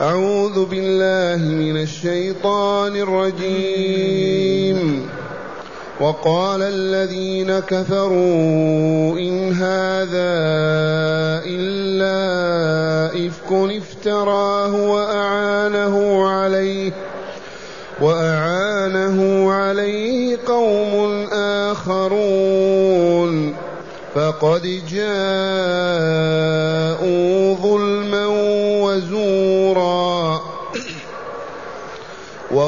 أعوذ بالله من الشيطان الرجيم. وقال الذين كفروا إن هذا إلا إفك افتراه وأعانه عليه وأعانه عليه قوم آخرون. فقد جاءوا ظلما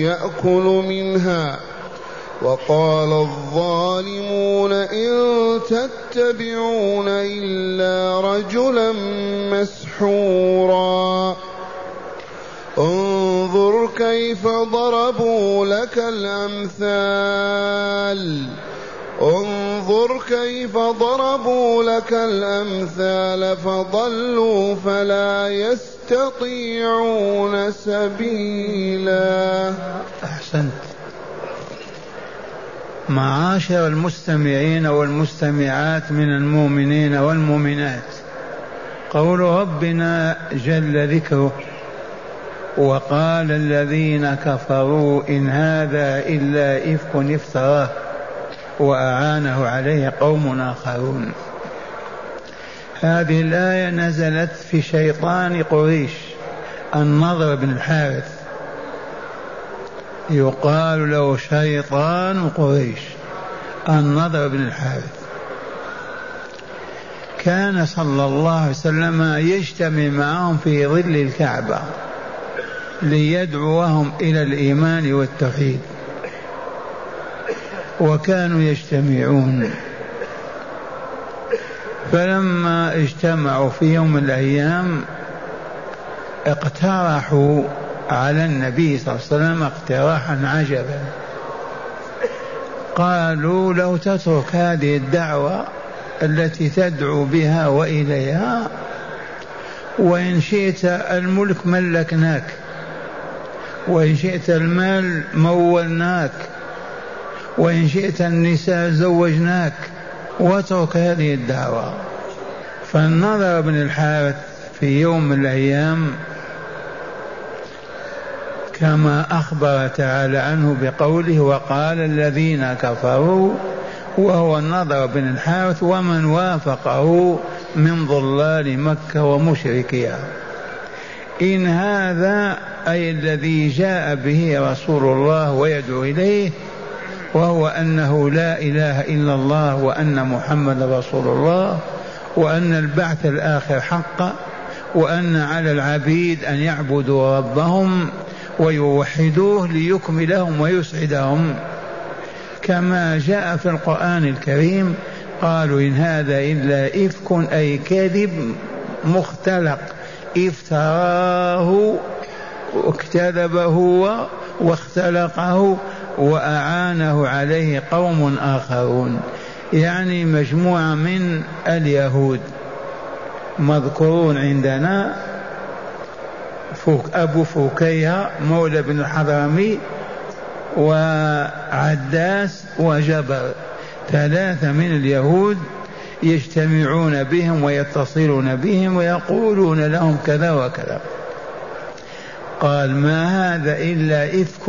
يأكل منها وقال الظالمون إن تتبعون إلا رجلا مسحورا. انظر كيف ضربوا لك الأمثال. انظر كيف ضربوا لك الأمثال فضلوا فلا يستطيعون سبيلا. أحسنت. معاشر المستمعين والمستمعات من المؤمنين والمؤمنات. قول ربنا جل ذكره وقال الذين كفروا إن هذا إلا إفك إفتراه. وأعانه عليه قوم آخرون. هذه الآية نزلت في شيطان قريش النضر بن الحارث. يقال له شيطان قريش النضر بن الحارث. كان صلى الله عليه وسلم يجتمع معهم في ظل الكعبة ليدعوهم إلى الإيمان والتوحيد. وكانوا يجتمعون. فلما اجتمعوا في يوم من الأيام اقترحوا على النبي صلى الله عليه وسلم اقتراحا عجبا. قالوا لو تترك هذه الدعوة التي تدعو بها وإليها وإن شئت الملك ملكناك وإن شئت المال مولناك وإن شئت النساء زوجناك واترك هذه الدعوة. فالنظر ابن الحارث في يوم من الأيام كما أخبر تعالى عنه بقوله وقال الذين كفروا وهو النضر بن الحارث ومن وافقه من ضلال مكة ومشركيها إن هذا أي الذي جاء به رسول الله ويدعو إليه وهو أنه لا إله إلا الله وأن محمد رسول الله وأن البعث الآخر حق وأن على العبيد أن يعبدوا ربهم ويوحدوه ليكملهم ويسعدهم. كما جاء في القرآن الكريم قالوا إن هذا إلا إفك أي كذب مختلق. افتراه واكتذبه واختلقه وأعانه عليه قوم آخرون. يعني مجموعة من اليهود مذكورون عندنا فوك أبو فوكيها مولى بن الحضرمي وعداس وجبر. ثلاثة من اليهود يجتمعون بهم ويتصلون بهم ويقولون لهم كذا وكذا. قال ما هذا إلا إفك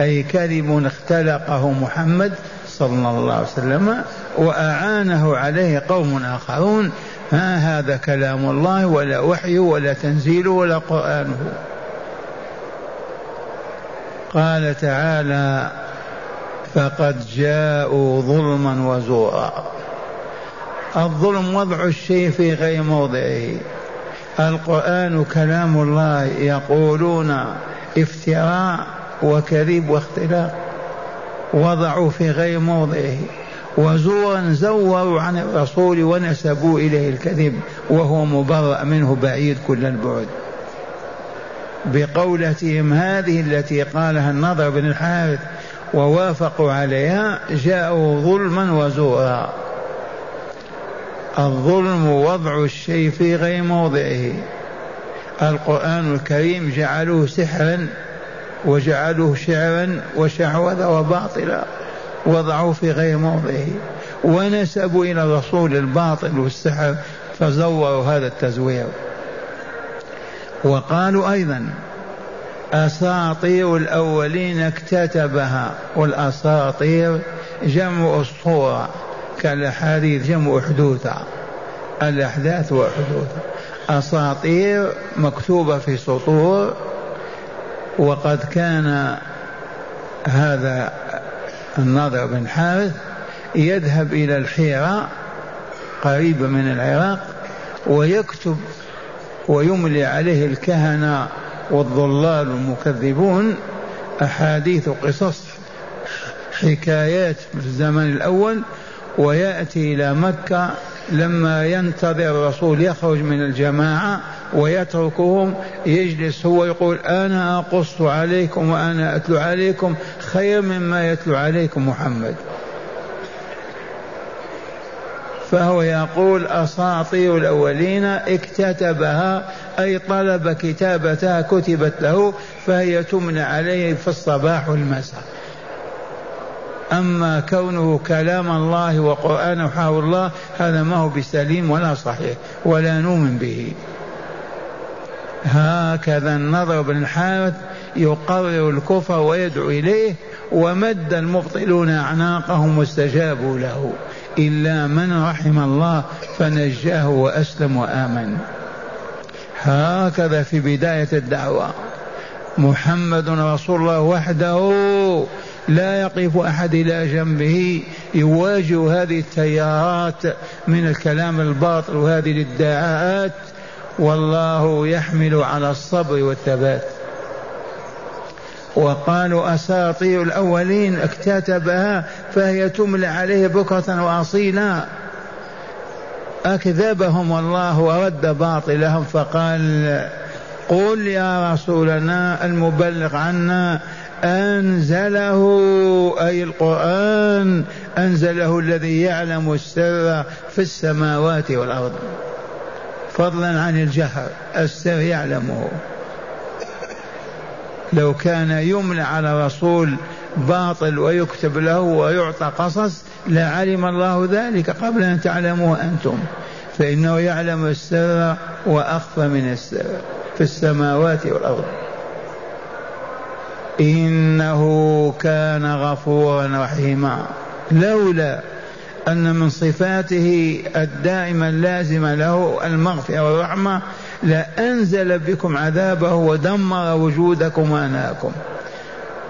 أي كذب اختلقه محمد صلى الله عليه وسلم وأعانه عليه قوم آخرون. ما هذا كلام الله؟ ولا وحي ولا تنزيل ولا قرآنه قال تعالى فقد جاءوا ظلما وزورا. الظلم وضع الشيء في غير موضعه. القرآن كلام الله. يقولون افتراء. وكذب واختلاق وضعوا في غير موضعه وزورا زوروا عن الرسول ونسبوا إليه الكذب وهو مبرأ منه بعيد كل البعد. بقولتهم هذه التي قالها النضر بن الحارث ووافقوا عليها جاءوا ظلما وزورا. الظلم وضع الشيء في غير موضعه. القرآن الكريم جعلوه سحرا وجعلوه شعرا وشعوذة وباطلا وضعوه في غير موضعه. ونسبوا إلى الرسول الباطل والسحر فزوروا هذا التزوير. وقالوا أيضا أساطير الأولين اكتتبها والأساطير جمع أسطورة كالأحاديث جمع حدوثة الأحداث وحدوثها. أساطير مكتوبة في سطور وقد كان هذا النضر بن حارث يذهب إلى الحيرة قريبة من العراق ويكتب ويملي عليه الكهنة والضلال المكذبون أحاديث وقصص حكايات في الزمن الأول ويأتي إلى مكة لما ينتظر الرسول يخرج من الجماعة ويتركهم يجلس هو يقول أنا أقص عليكم وأنا أتلو عليكم خير مما يتلو عليكم محمد. فهو يقول أساطير الأولين اكتتبها أي طلب كتابتها كتبت له فهي تمنى عليه في الصباح والمساء. أما كونه كلام الله وقرآن وحاول الله هذا ما هو بسليم ولا صحيح ولا نؤمن به. هكذا النظر بن الحارث يقرر الكفر ويدعو إليه ومد المبطلون أعناقهم واستجابوا له. إلا من رحم الله فنجاه وأسلم وآمن. هكذا في بداية الدعوة. محمد رسول الله وحده لا يقف أحد إلى جنبه. يواجه هذه التيارات من الكلام الباطل وهذه الادعاءات. والله يحمل على الصبر والثبات. وقالوا أساطير الأولين اكتتبها فهي تملى عليه بكرة وأصيلا. أكذبهم الله ورد باطلهم فقال قل يا رسولنا المبلغ عنا أنزله أي القرآن أنزله الذي يعلم السر في السماوات والأرض. فضلا عن الجهر السر يعلمه. لو كان يملى على رسول باطل ويكتب له ويعطى قصص لعلم الله ذلك قبل أن تعلموه أنتم. فإنه يعلم السر وأخفى من السر في السماوات والأرض. إنه كان غفورا رحيما. لولا أن من صفاته الدائمة اللازمة له المغفرة والرحمة لأنزل بكم عذابه ودمر وجودكم وأناكم.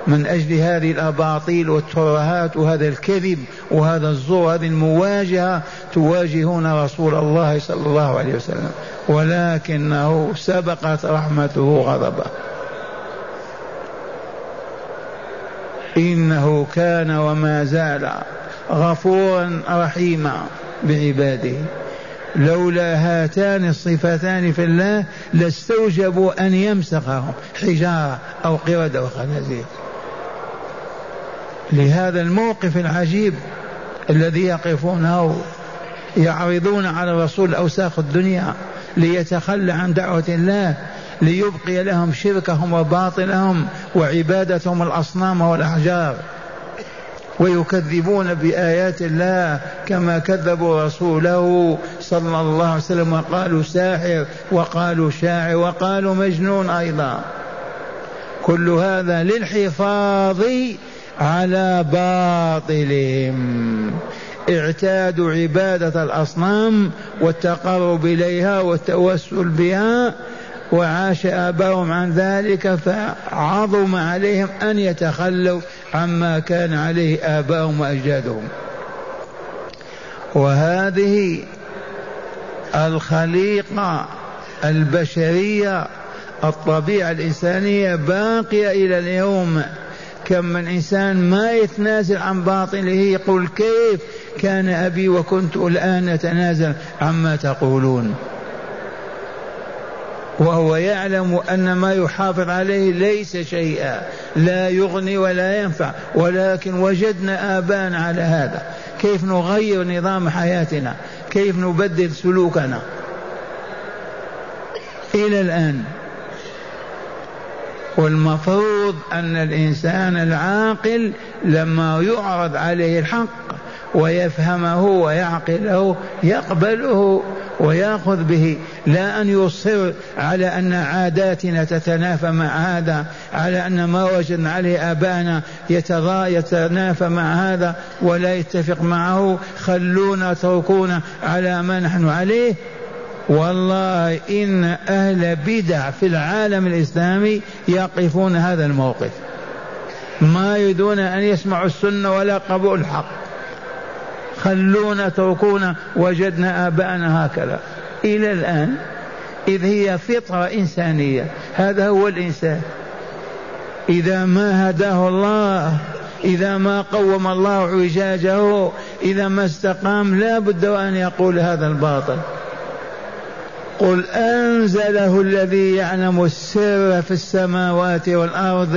من أجل هذه الأباطيل والترهات وهذا الكذب وهذا الزور هذه المواجهة تواجهون رسول الله صلى الله عليه وسلم. ولكنه سبقت رحمته غضبه. إنه كان وما زال غفورا رحيما بعباده. لولا هاتان الصفتان في الله لاستوجبوا أن يمسخهم حجارة أو قردة وخنازير لهذا الموقف العجيب الذي يقفونه يعرضون على الرسول أوساخ الدنيا ليتخلى عن دعوة الله ليبقي لهم شركهم وباطلهم وعبادتهم الأصنام والأحجار. ويكذبون بآيات الله كما كذبوا رسوله صلى الله عليه وسلم. وقالوا ساحر وقالوا شاعر وقالوا مجنون أيضا. كل هذا للحفاظ على باطلهم. اعتادوا عبادة الأصنام والتقرب إليها والتوسل بها وعاش آباؤهم عن ذلك فعظم عليهم أن يتخلوا عما كان عليه آباؤهم وأجدادهم. وهذه الخليقة البشرية الطبيعة الإنسانية باقية إلى اليوم. كم من إنسان ما يتنازل عن باطله يقول كيف كان أبي وكنت الآن أتنازل عما تقولون؟ وهو يعلم أن ما يحافظ عليه ليس شيئا. لا يغني ولا ينفع. ولكن وجدنا آباء على هذا. كيف نغير نظام حياتنا؟ كيف نبدل سلوكنا؟ إلى الآن. والمفروض أن الإنسان العاقل لما يعرض عليه الحق ويفهمه ويعقله يقبله. وياخذ به لا أن يصر على أن عاداتنا تتنافى مع هذا على أن ما وجدنا عليه آبانا يتنافى مع هذا ولا يتفق معه. خلونا اتركونا على ما نحن عليه. والله إن أهل بدع في العالم الإسلامي يقفون هذا الموقف. ما يريدون أن يسمعوا السنة ولا قبول الحق. خلونا اتركونا وجدنا آباءنا هكذا. إلى الآن إذ هي فطرة إنسانية هذا هو الإنسان. إذا ما هداه الله إذا ما قوم الله عجاجه إذا ما استقام لا بد أن يقول هذا الباطل. قل أنزله الذي يعلم السر في السماوات والأرض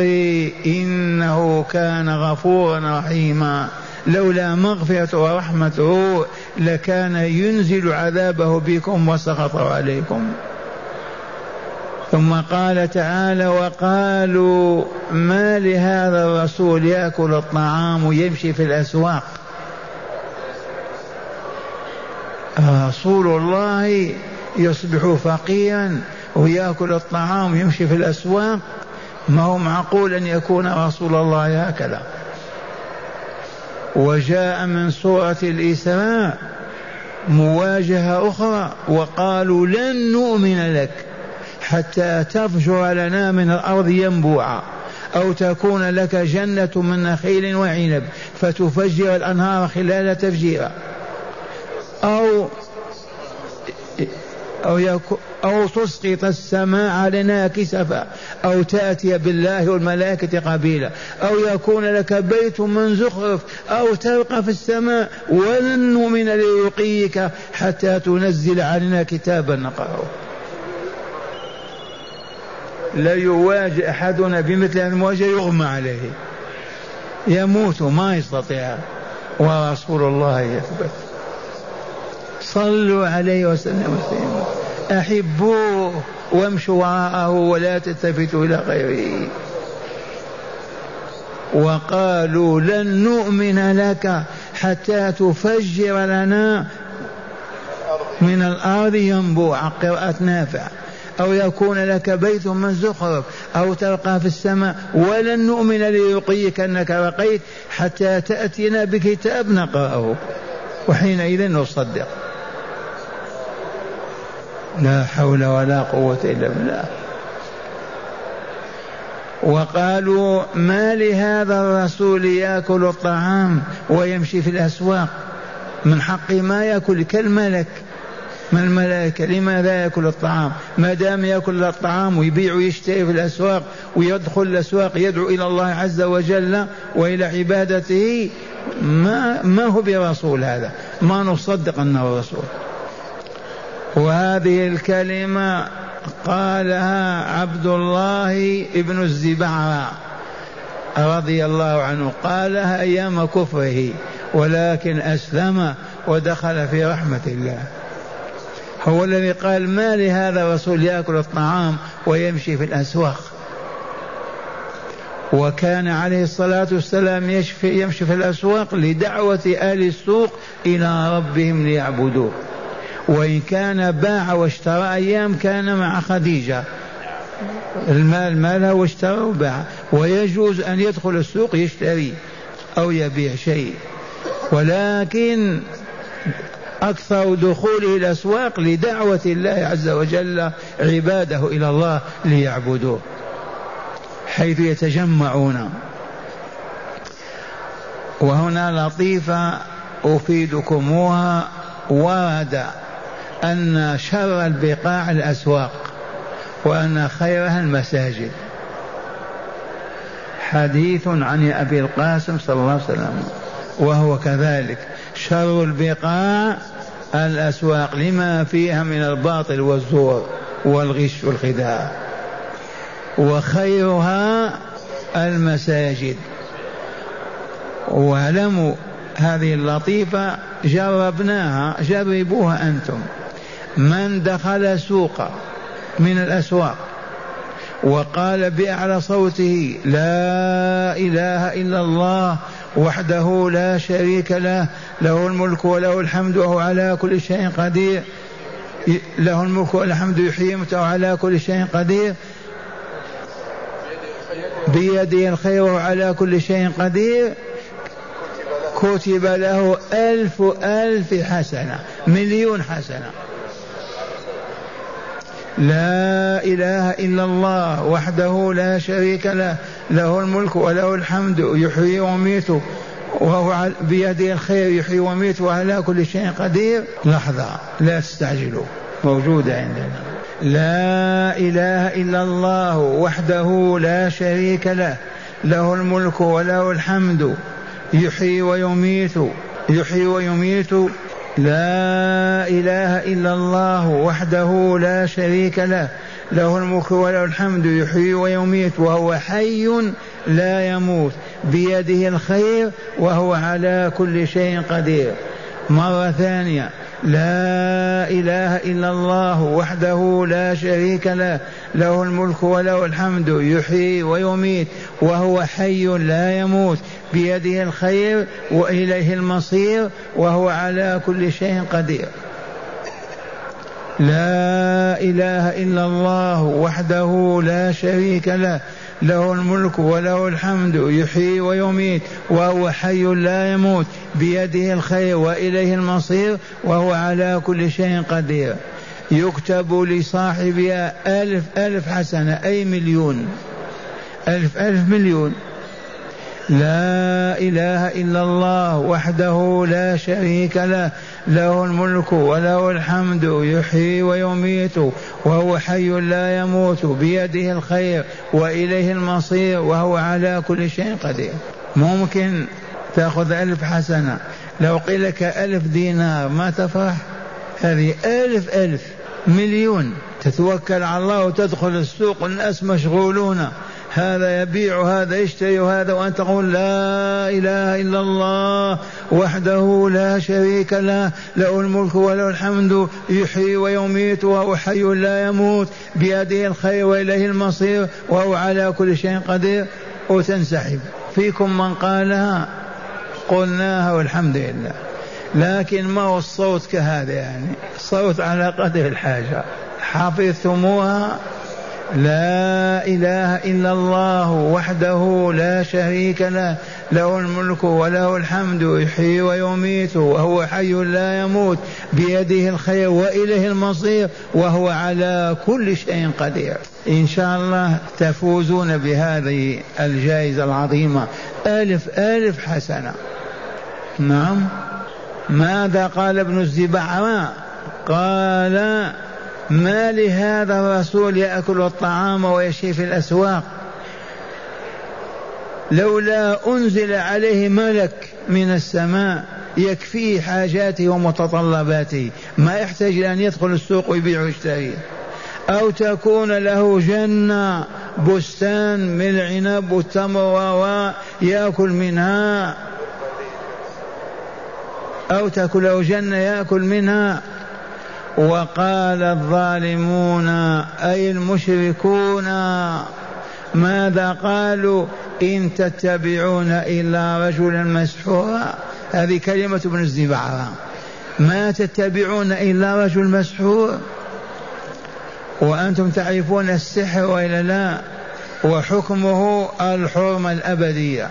إنه كان غفورا رحيما. لولا مغفرة ورحمته لكان ينزل عذابه بكم وسخطه عليكم. ثم قال تعالى وقالوا ما لهذا الرسول يأكل الطعام ويمشي في الأسواق؟ رسول الله يصبح فقيرا ويأكل الطعام ويمشي في الأسواق؟ ما هو معقول أن يكون رسول الله هكذا؟ وجاء من سورة الإسراء مواجهة أخرى وقالوا لن نؤمن لك حتى تفجر لنا من الأرض ينبوعا أو تكون لك جنة من نخيل وعنب فتفجر الأنهار خلال تفجيرا أو أو, يكو أو تسقط السماء علينا كسفا أو تأتي بالله والملائكة قبيلا أو يكون لك بيت من زخرف أو ترقى في السماء ولن نؤمن لرقيك حتى تنزل علينا كتابا نقرأه. لا يواجه أحدنا بمثل المواجهة يغمى عليه. يموت ما يستطيع. ورسول الله يثبت. صلوا عليه وسلم وسلم أحبوه وامشوا وراءه ولا تلتفتوا إلى غيره. وقالوا لن نؤمن لك حتى تفجر لنا من الأرض ينبوع. قراءة نافع أو يكون لك بيت من زخرف أو ترقى في السماء. ولن نؤمن ليقيك أنك رقيت حتى تأتينا بكتاب نقرأه. وحينئذ نصدق. لا حول ولا قوة إلا بالله. وقالوا ما لهذا الرسول يأكل الطعام ويمشي في الأسواق؟ من حقه ما يأكل كالملك. من الملائكة؟ لماذا يأكل الطعام؟ ما دام يأكل الطعام ويبيع ويشتري في الأسواق ويدخل الأسواق يدعو إلى الله عز وجل وإلى عبادته ما, ما هو برسول هذا؟ ما نصدق أنه رسول. وهذه الكلمة قالها عبد الله ابن الزبعرة رضي الله عنه. قالها أيام كفره ولكن أسلم ودخل في رحمة الله. هو الذي قال ما لهذا الرسول يأكل الطعام ويمشي في الأسواق. وكان عليه الصلاة والسلام يمشي في الأسواق لدعوة أهل السوق إلى ربهم ليعبدوه. وإن كان باع واشترى أيام كان مع خديجة. المال مالها واشترى وباع. ويجوز أن يدخل السوق يشتري أو يبيع شيء. ولكن أكثر دخوله الأسواق لدعوة الله عز وجل عباده إلى الله ليعبدوه. حيث يتجمعون. وهنا لطيفة أفيدكموها. ورد أن شر البقاع الأسواق وأن خيرها المساجد. حديث عن أبي القاسم صلى الله عليه وسلم وهو كذلك شر البقاع الأسواق لما فيها من الباطل والزور والغش والخداع وخيرها المساجد. واعلموا هذه اللطيفة جربناها جربوها أنتم. من دخل سوق من الأسواق وقال بأعلى صوته لا إله إلا الله وحده لا شريك له له الملك وله الحمد وهو على كل شيء قدير. له الملك والحمد يحيي على كل شيء قدير. بيده الخير وعلى كل شيء قدير. كتب له ألف ألف حسنة مليون حسنة. لا إله إلا الله وحده لا شريك له له الملك وله الحمد يحيي ويميت وهو بيده الخير يحيي ويميت وعلى كل شيء قدير. لحظة لا تستعجلوا موجودة عندنا. لا إله إلا الله وحده لا شريك له له الملك وله الحمد يحيي ويميت يحيي ويميت. لا إله إلا الله وحده لا شريك له. له الملك وله الحمد يحيي ويميت وهو حي لا يموت. بيده الخير وهو على كل شيء قدير. مرة ثانية. لا إله إلا الله وحده لا شريك له. له الملك وله الحمد. يحيي ويميت. وهو حي لا يموت. بيده الخير وإليه المصير. وهو على كل شيء قدير. لا إله إلا الله وحده لا شريك له. له الملك وله الحمد يحيي ويميت وهو حي لا يموت بيده الخير وإليه المصير وهو على كل شيء قدير. يكتب لصاحبها ألف ألف حسنة أي مليون؟ ألف ألف مليون. لا إله إلا الله وحده لا شريك له. له الملك وله الحمد يحيي ويميت وهو حي لا يموت بيده الخير وإليه المصير وهو على كل شيء قدير. ممكن تأخذ ألف حسنة. لو قيل لك ألف دينار ما تفرح؟ هذه ألف ألف مليون تتوكل على الله وتدخل السوق الناس مشغولون. هذا يبيع وهذا يشتري وهذا وأن تقول لا إله إلا الله وحده لا شريك له له الملك وله الحمد يحيي ويميت وهو حي لا يموت بيده الخير وإليه المصير وهو على كل شيء قدير. وتنسحب. فيكم من قالها قلناها والحمد لله. لكن ما هو الصوت كهذا يعني؟ صوت على قدر الحاجة. حفظتموها لا إله إلا الله وحده لا شريك له له الملك وله الحمد يحيي ويميت وهو حي لا يموت بيده الخير وإليه المصير وهو على كل شيء قدير. إن شاء الله تفوزون بهذه الجائزة العظيمة. ألف ألف حسنة. نعم. ماذا قال ابن الزبعه قال ما لهذا الرسول يأكل الطعام ويشي في الأسواق؟ لولا أنزل عليه ملك من السماء يكفيه حاجاته ومتطلباته ما يحتاج أن يدخل السوق ويبيع ويشتري. أو تكون له جنة بستان من العنب والتمر يأكل منها. أو تاكل له جنة يأكل منها. وقال الظالمون أي المشركون ماذا قالوا؟ إن تتبعون إلا رجلا مسحورا. هذه كلمة ابن الزبعة ما تتبعون إلا رجل مسحور. وأنتم تعرفون السحر وإلا لا؟ وحكمه الحرمة الأبدية.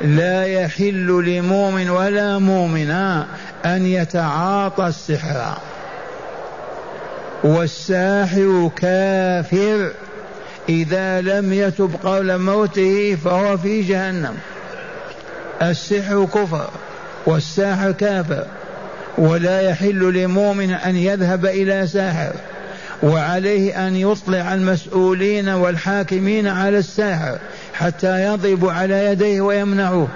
لا يحل لمؤمن ولا مؤمنة أن يتعاطى السحر. والساحر كافر إذا لم يتب قبل موته فهو في جهنم. السحر كفر والساحر كافر ولا يحل لمؤمن أن يذهب إلى ساحر وعليه أن يطلع المسؤولين والحاكمين على الساحر حتى يضربوا على يديه ويمنعوه.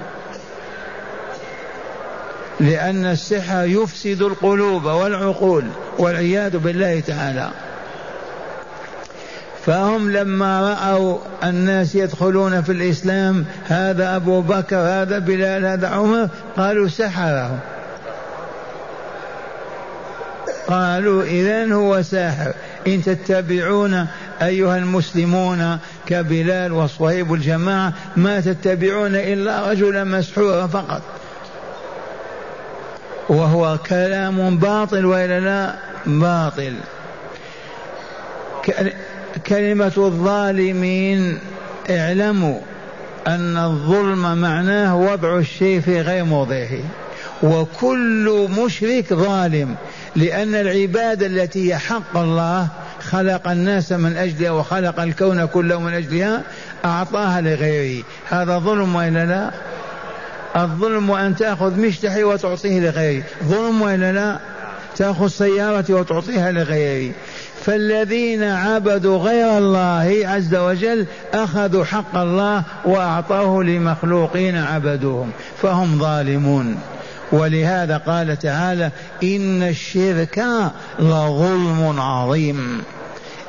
لأن السحر يفسد القلوب والعقول والعياذ بالله تعالى. فهم لما رأوا الناس يدخلون في الإسلام هذا أبو بكر هذا بلال هذا عمر قالوا سحره. قالوا إذا هو ساحر. إن تتبعون أيها المسلمون كبلال وصهيب الجماعة ما تتبعون إلا رجلا مسحورا فقط. وهو كلام باطل وإلا لا؟ باطل. كلمة الظالمين اعلموا أن الظلم معناه وضع الشيء في غير موضعه. وكل مشرك ظالم لأن العبادة التي هي حق الله خلق الناس من أجلها وخلق الكون كله من أجلها أعطاها لغيره. هذا ظلم وإلا لا؟ الظلم أن تأخذ مشتحي وتعطيه لغيره ظلم وإلا لا؟ تأخذ سيارتي وتعطيها لغيره فالذين عبدوا غير الله عز وجل أخذوا حق الله وأعطوه لمخلوقين عبدوهم فهم ظالمون. ولهذا قال تعالى إن الشرك لظلم عظيم.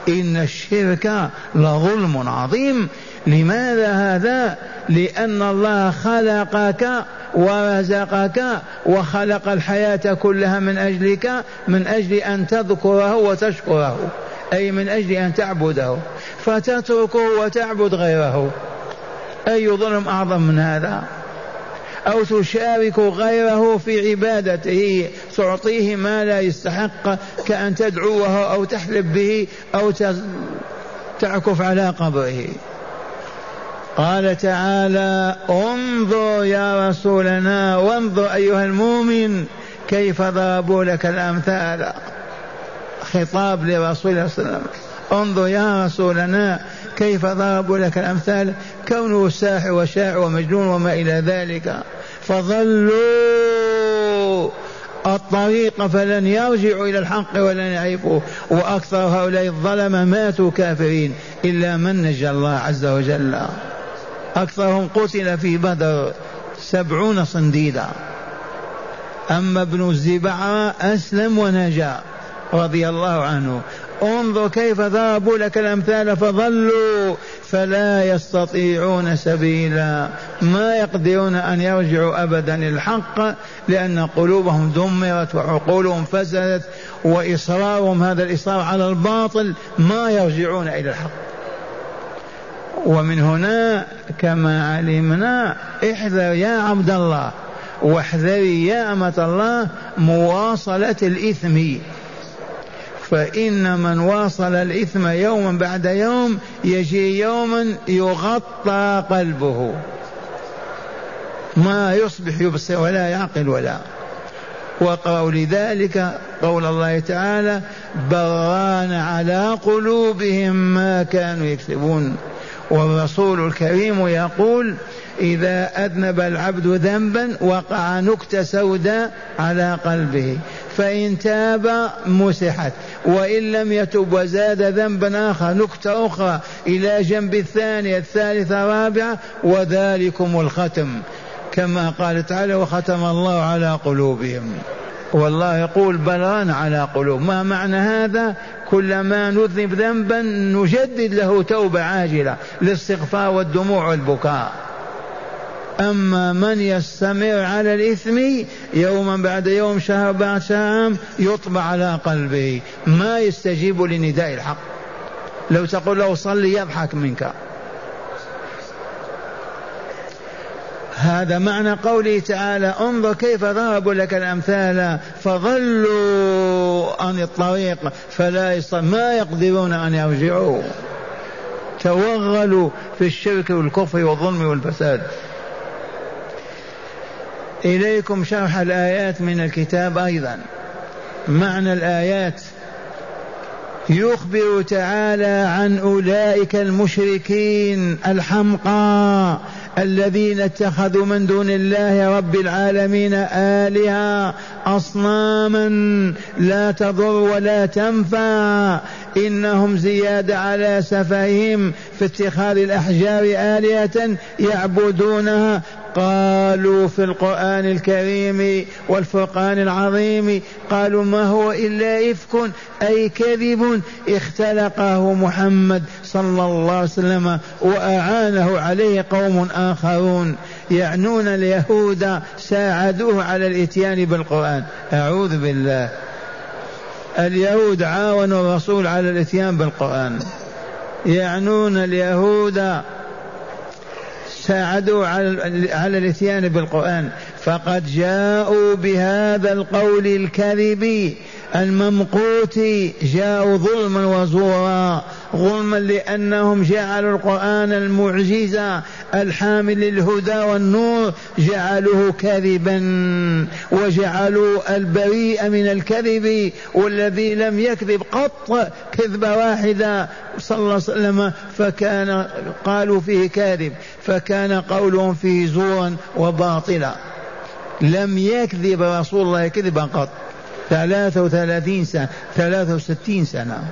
إن الشرك لظلم عظيم. لماذا هذا؟ لأن الله خلقك ورزقك وخلق الحياة كلها من أجلك من أجل أن تذكره وتشكره أي من أجل أن تعبده. فتتركه وتعبد غيره. أي ظلم أعظم من هذا؟ أو تشارك غيره في عبادته تعطيه ما لا يستحق كأن تدعوه أو تحلف به أو تعكف على قبره. قال تعالى انظر يا رسولنا وانظر أيها المؤمن كيف ضربوا لك الأمثال. خطاب لرسول الله صلى الله عليه وسلم. انظر يا رسولنا كيف ضربوا لك الأمثال. كونه ساحر وشاعر ومجنون وما إلى ذلك. فضلوا الطريق فلن يرجعوا إلى الحق ولن يعرفوه وأكثر هؤلاء الظلمة ماتوا كافرين إلا من نجى الله عز وجل. أكثرهم قتل في بدر سبعون صنديدا. أما ابن الزبعة أسلم ونجا رضي الله عنه. انظر كيف ضربوا لك الأمثال فضلوا فلا يستطيعون سبيلا. ما يقدرون أن يرجعوا أبدا الحق لأن قلوبهم دمرت وعقولهم فسدت وإصرارهم هذا الإصرار على الباطل ما يرجعون إلى الحق. ومن هنا كما علمنا احذر يا عبد الله واحذري يا أمة الله مواصلة الإثم. فإن من واصل الإثم يوما بعد يوم يجي يوما يغطى قلبه. ما يصبح يبصر ولا يعقل ولا. وقالوا لذلك قول الله تعالى بران على قلوبهم ما كانوا يكسبون والرسول الكريم يقول إذا أذنب العبد ذنبا وقع نكتة سوداء على قلبه فإن تاب مسحت وإن لم يتب وزاد ذنبا آخر نكتة أخرى إلى جنب الثانية الثالثة الرابعة وذلكم الختم. كما قال تعالى وختم الله على قلوبهم والله يقول بلان على قلوب ما معنى هذا؟ كلما نذنب ذنبا نجدد له توبة عاجلة للاستغفار والدموع والبكاء. أما من يستمر على الإثم يوما بعد يوم شهر بعد شهر يطبع على قلبه. ما يستجيب لنداء الحق. لو تقول له صلي يضحك منك. هذا معنى قوله تعالى انظر كيف ضربوا لك الأمثال فضلوا عن الطريق فلا ما يقدرون أن يرجعوا. توغلوا في الشرك والكفر والظلم والفساد. إليكم شرح الآيات من الكتاب أيضا. معنى الآيات يخبر تعالى عن أولئك المشركين الحمقى الذين اتخذوا من دون الله رب العالمين آلهة أصناما لا تضر ولا تنفع. إنهم زيادة على سفههم في اتخاذ الأحجار آلهة يعبدونها قالوا في القرآن الكريم والفرقان العظيم قالوا ما هو إلا إفك أي كذب اختلقه محمد صلى الله عليه وسلم وأعانه عليه قوم آخرون. يعنون اليهود ساعدوه على الإتيان بالقرآن. أعوذ بالله. اليهود عاونوا الرسول على الإتيان بالقرآن. يعنون اليهود ساعدوا على الاتيان بالقرآن. فقد جاءوا بهذا القول الكذب الممقوت جاءوا ظلما وزورا ظلما لأنهم جعلوا القرآن المعجزة الحامل للهدى والنور جعلوه كذبا وجعلوا البريء من الكذب والذي لم يكذب قط كذبة واحدة صلى الله عليه وسلم فكان قالوا فيه كاذب فكان قولهم فيه زورا وباطلا. لم يكذب رسول الله كذبا قط. ثلاثة وثلاثين سنة ثلاثة وستين سنة.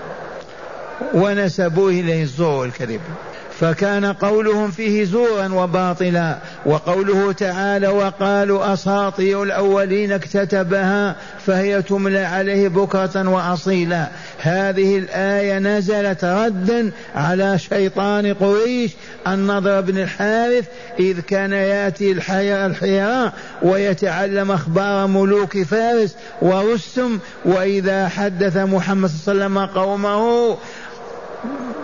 ونسبوه إليه الزور والكذب فكان قولهم فيه زورا وباطلا وقوله تعالى وقالوا أساطير الأولين اكتتبها فهي تملى عليه بكرة واصيلا. هذه الآية نزلت ردا على شيطان قريش النضر بن الحارث إذ كان يأتي الحياء ويتعلم أخبار ملوك فارس ورستم وإذا حدث محمد صلى الله عليه وسلم قومه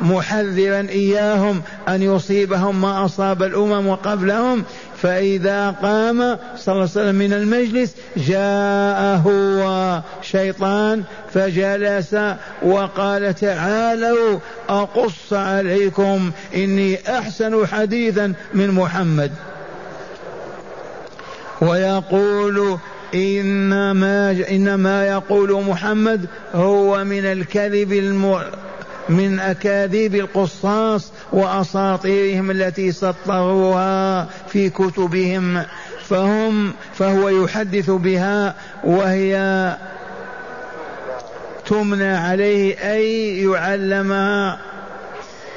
محذرا إياهم أن يصيبهم ما أصاب الأمم قبلهم فإذا قام صلى الله عليه وسلم من المجلس جاءه شيطان فجلس وقال تعالوا أقص عليكم إني أحسن حديثا من محمد. ويقول إنما إنما يقول محمد هو من الكذب من أكاذيب القصاص وأساطيرهم التي سطروها في كتبهم. فهم فهو يحدث بها وهي تمنى عليه أي يعلمها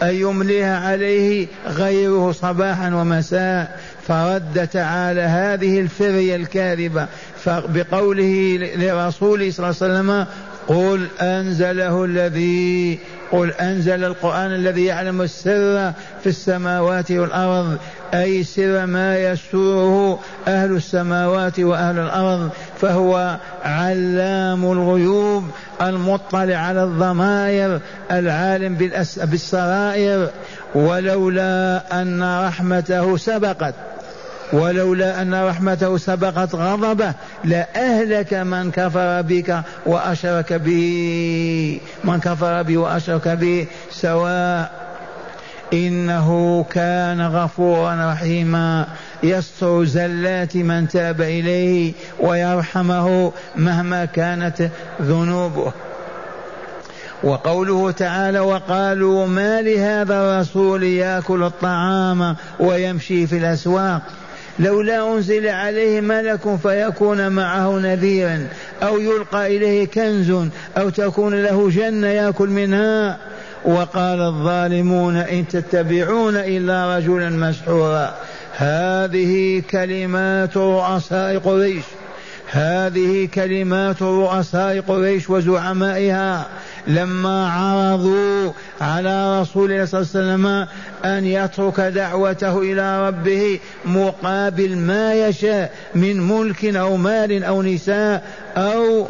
أن يمليها عليه غيره صباحا ومساء. فرد تعالى هذه الفرية الكاذبة. بقوله لرسوله صلى الله عليه وسلم قل أنزله الذي قل أنزل القرآن الذي يعلم السر في السماوات والأرض أي سر ما يسره أهل السماوات وأهل الأرض فهو علام الغيوب المطلع على الضمائر العالم بالسرائر ولولا أن رحمته سبقت. ولولا أن رحمته سبقت غضبه لأهلك من كفر بك وأشرك به. من كفر به وأشرك به سواء إنه كان غفورا رحيما. يستر زلات من تاب إليه ويرحمه مهما كانت ذنوبه. وقوله تعالى وقالوا ما لهذا الرسول يأكل الطعام ويمشي في الأسواق؟ لولا أنزل عليه ملك فيكون معه نذيرا أو يلقى إليه كنز أو تكون له جنة يأكل منها. وقال الظالمون إن تتبعون إلا رجلا مسحورا. هذه كلمات رؤساء قريش. هذه كلمات رؤساء قريش وزعمائها لما عرضوا على رسول الله صلى الله عليه وسلم أن يترك دعوته إلى ربه مقابل ما يشاء من ملك أو مال أو نساء أو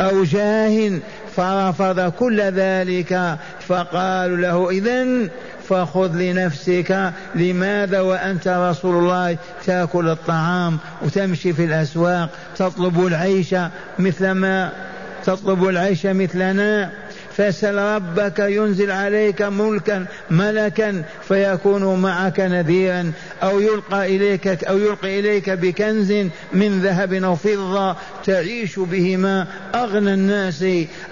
أو جاه فرفض كل ذلك فقالوا له إذا فخذ لنفسك لماذا وأنت رسول الله تأكل الطعام وتمشي في الأسواق تطلب العيش مثل ما تطلب العيش مثلنا فاسأل ربك ينزل عليك ملكا ملكا فيكون معك نذيرا أو يلقى إليك أو يلقي إليك بكنز من ذهب أو فضة تعيش بهما أغنى الناس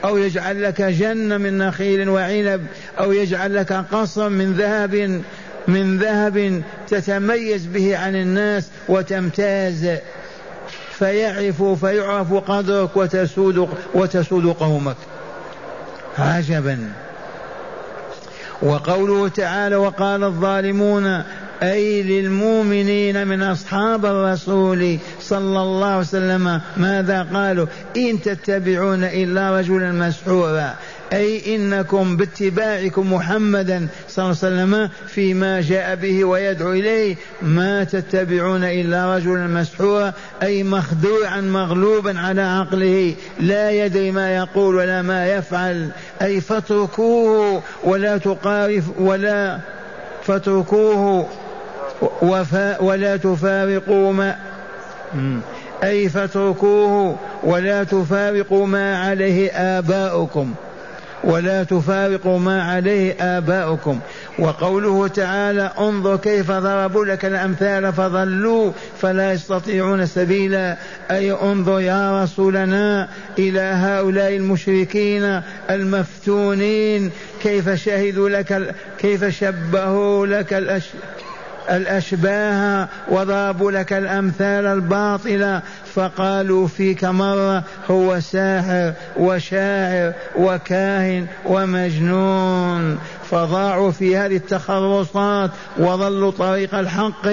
أو يجعل لك جنة من نخيل وعنب أو يجعل لك قصر من ذهب من ذهب تتميز به عن الناس وتمتاز. فيعرف فيعرف قدرك وتسود وتسود قومك. عجبا. وقوله تعالى وقال الظالمون أي للمؤمنين من أصحاب الرسول صلى الله عليه وسلم ماذا قالوا؟ إن تتبعون إلا رجلا مسحورا. أي إنكم باتباعكم محمدا صلى الله عليه وسلم فيما جاء به ويدعو إليه. ما تتبعون إلا رجلا مسحورا أي مخدوعا مغلوبا على عقله. لا يدري ما يقول ولا ما يفعل. أي فاتركوه ولا تقارف ولا فاتركوه وفا ولا تفارقوا ما أي فاتركوه ولا تفارقوا ما عليه آباؤكم. ولا تفارقوا ما عليه آباؤكم. وقوله تعالى انظر كيف ضربوا لك الأمثال فضلوا فلا يستطيعون سبيلا. أي انظر يا رسولنا إلى هؤلاء المشركين المفتونين كيف شهدوا لك كيف شبهوا لك الأشياء الأشباه وضربوا لك الأمثال الباطلة فقالوا فيك مرة هو ساحر وشاعر وكاهن ومجنون. فضاعوا في هذه التخرصات وضلوا طريق الحق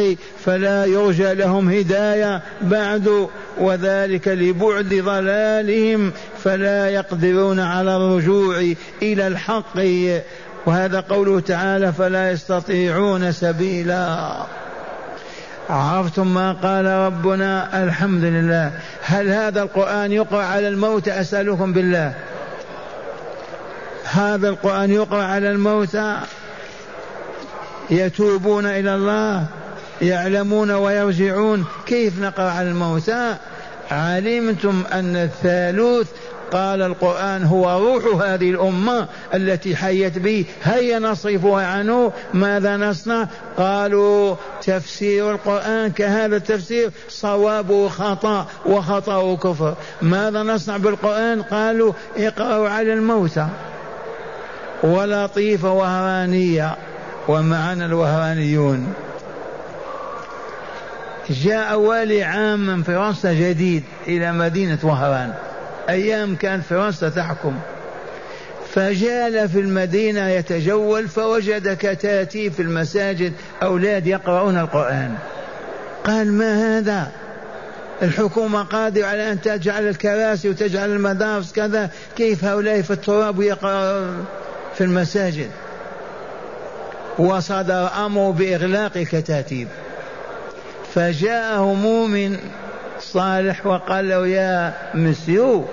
فلا يرجى لهم هداية بعد وذلك لبعد ضلالهم فلا يقدرون على الرجوع إلى الحق. وهذا قوله تعالى فلا يستطيعون سبيلا. عرفتم ما قال ربنا؟ الحمد لله هل هذا القرآن يقرأ على الموت؟ أسألكم بالله. هذا القرآن يقرأ على الموتى يتوبون إلى الله يعلمون ويرجعون. كيف نقرأ على الموتى علمتم أن الثالوث قال القرآن هو روح هذه الأمة التي حيت به هيا نصرفها عنه ماذا نصنع؟ قالوا تفسير القرآن كهذا التفسير صوابه خطأ وخطأه كفر. ماذا نصنع بالقرآن؟ قالوا اقرأوا على الموتى. ولطيفة وهرانية ومعنا الوهرانيون. جاء والي عام من فرنسا جديد إلى مدينة وهران. أيام كانت فرنسا تحكم. فجال في المدينة يتجول فوجد كتاتيب في المساجد أولاد يقرؤون القرآن. قال ما هذا؟ الحكومة قادرة على أن تجعل الكراسي وتجعل المدارس كذا كيف هؤلاء في التراب ويقرأ في المساجد؟ وصدر أمر بإغلاق الكتاتيب. فجاءه مؤمن صالح وقال له يا مسيو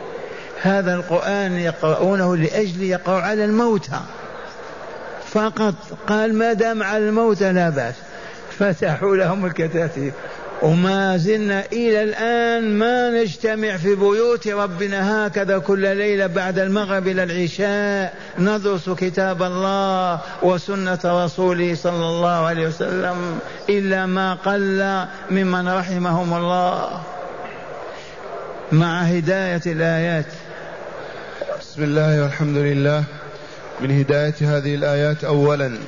هذا القرآن يقرؤونه لأجل يقرأ على الموتى. فقط قال ما دام على الموتى لا بأس. فتحوا لهم الكتاتيب. وما زلنا إلى الآن ما نجتمع في بيوت ربنا هكذا كل ليلة بعد المغرب إلى العشاء ندرس كتاب الله وسنة رسوله صلى الله عليه وسلم إلا ما قل ممن رحمهم الله. مع هداية الآيات. بسم الله والحمد لله. من هداية هذه الآيات أولا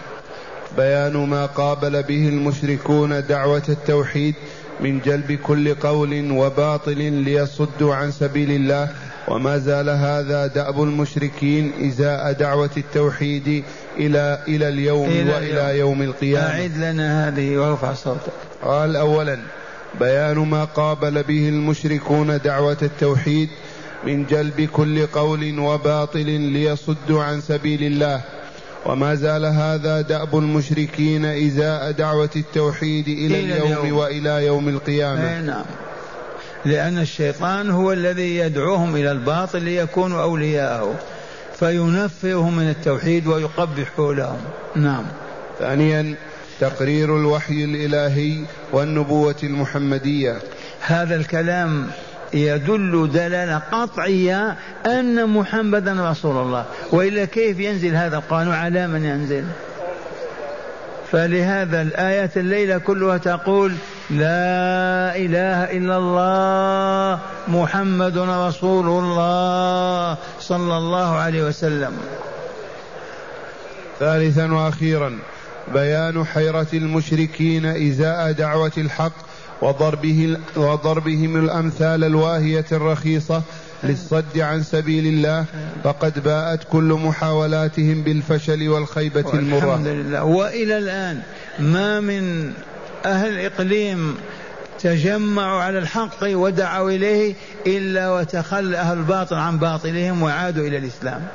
بيان ما قابل به المشركون دعوة التوحيد من جلب كل قول وباطل ليصدوا عن سبيل الله. وما زال هذا دأب المشركين إزاء دعوة التوحيد إلى إلى اليوم إلى وإلى اليوم. يوم القيامة. أعد لنا هذه وارفع صوتك. قال أولا بيان ما قابل به المشركون دعوة التوحيد من جلب كل قول وباطل ليصدوا عن سبيل الله. وما زال هذا دأب المشركين إزاء دعوة التوحيد إلى, اليوم, اليوم. وإلى يوم القيامة. نعم. لأن الشيطان هو الذي يدعوهم إلى الباطل ليكونوا أولياءه فينفرهم من التوحيد ويقبح لهم نعم. ثانيا تقرير الوحي الإلهي والنبوة المحمدية. هذا الكلام يدل دلالة قطعية أن محمدا رسول الله. وإلا كيف ينزل هذا القانون؟ على من ينزل؟ فلهذا الآية الليلة كلها تقول لا إله إلا الله محمد رسول الله صلى الله عليه وسلم. ثالثا وأخيرا بيان حيرة المشركين إزاء دعوة الحق وضربه وضربهم الأمثال الواهية الرخيصة للصد عن سبيل الله. فقد باءت كل محاولاتهم بالفشل والخيبة المرة. الحمد لله. وإلى الآن ما من أهل الإقليم تجمعوا على الحق ودعوا إليه إلا وتخلى أهل الباطل عن باطلهم وعادوا إلى الإسلام.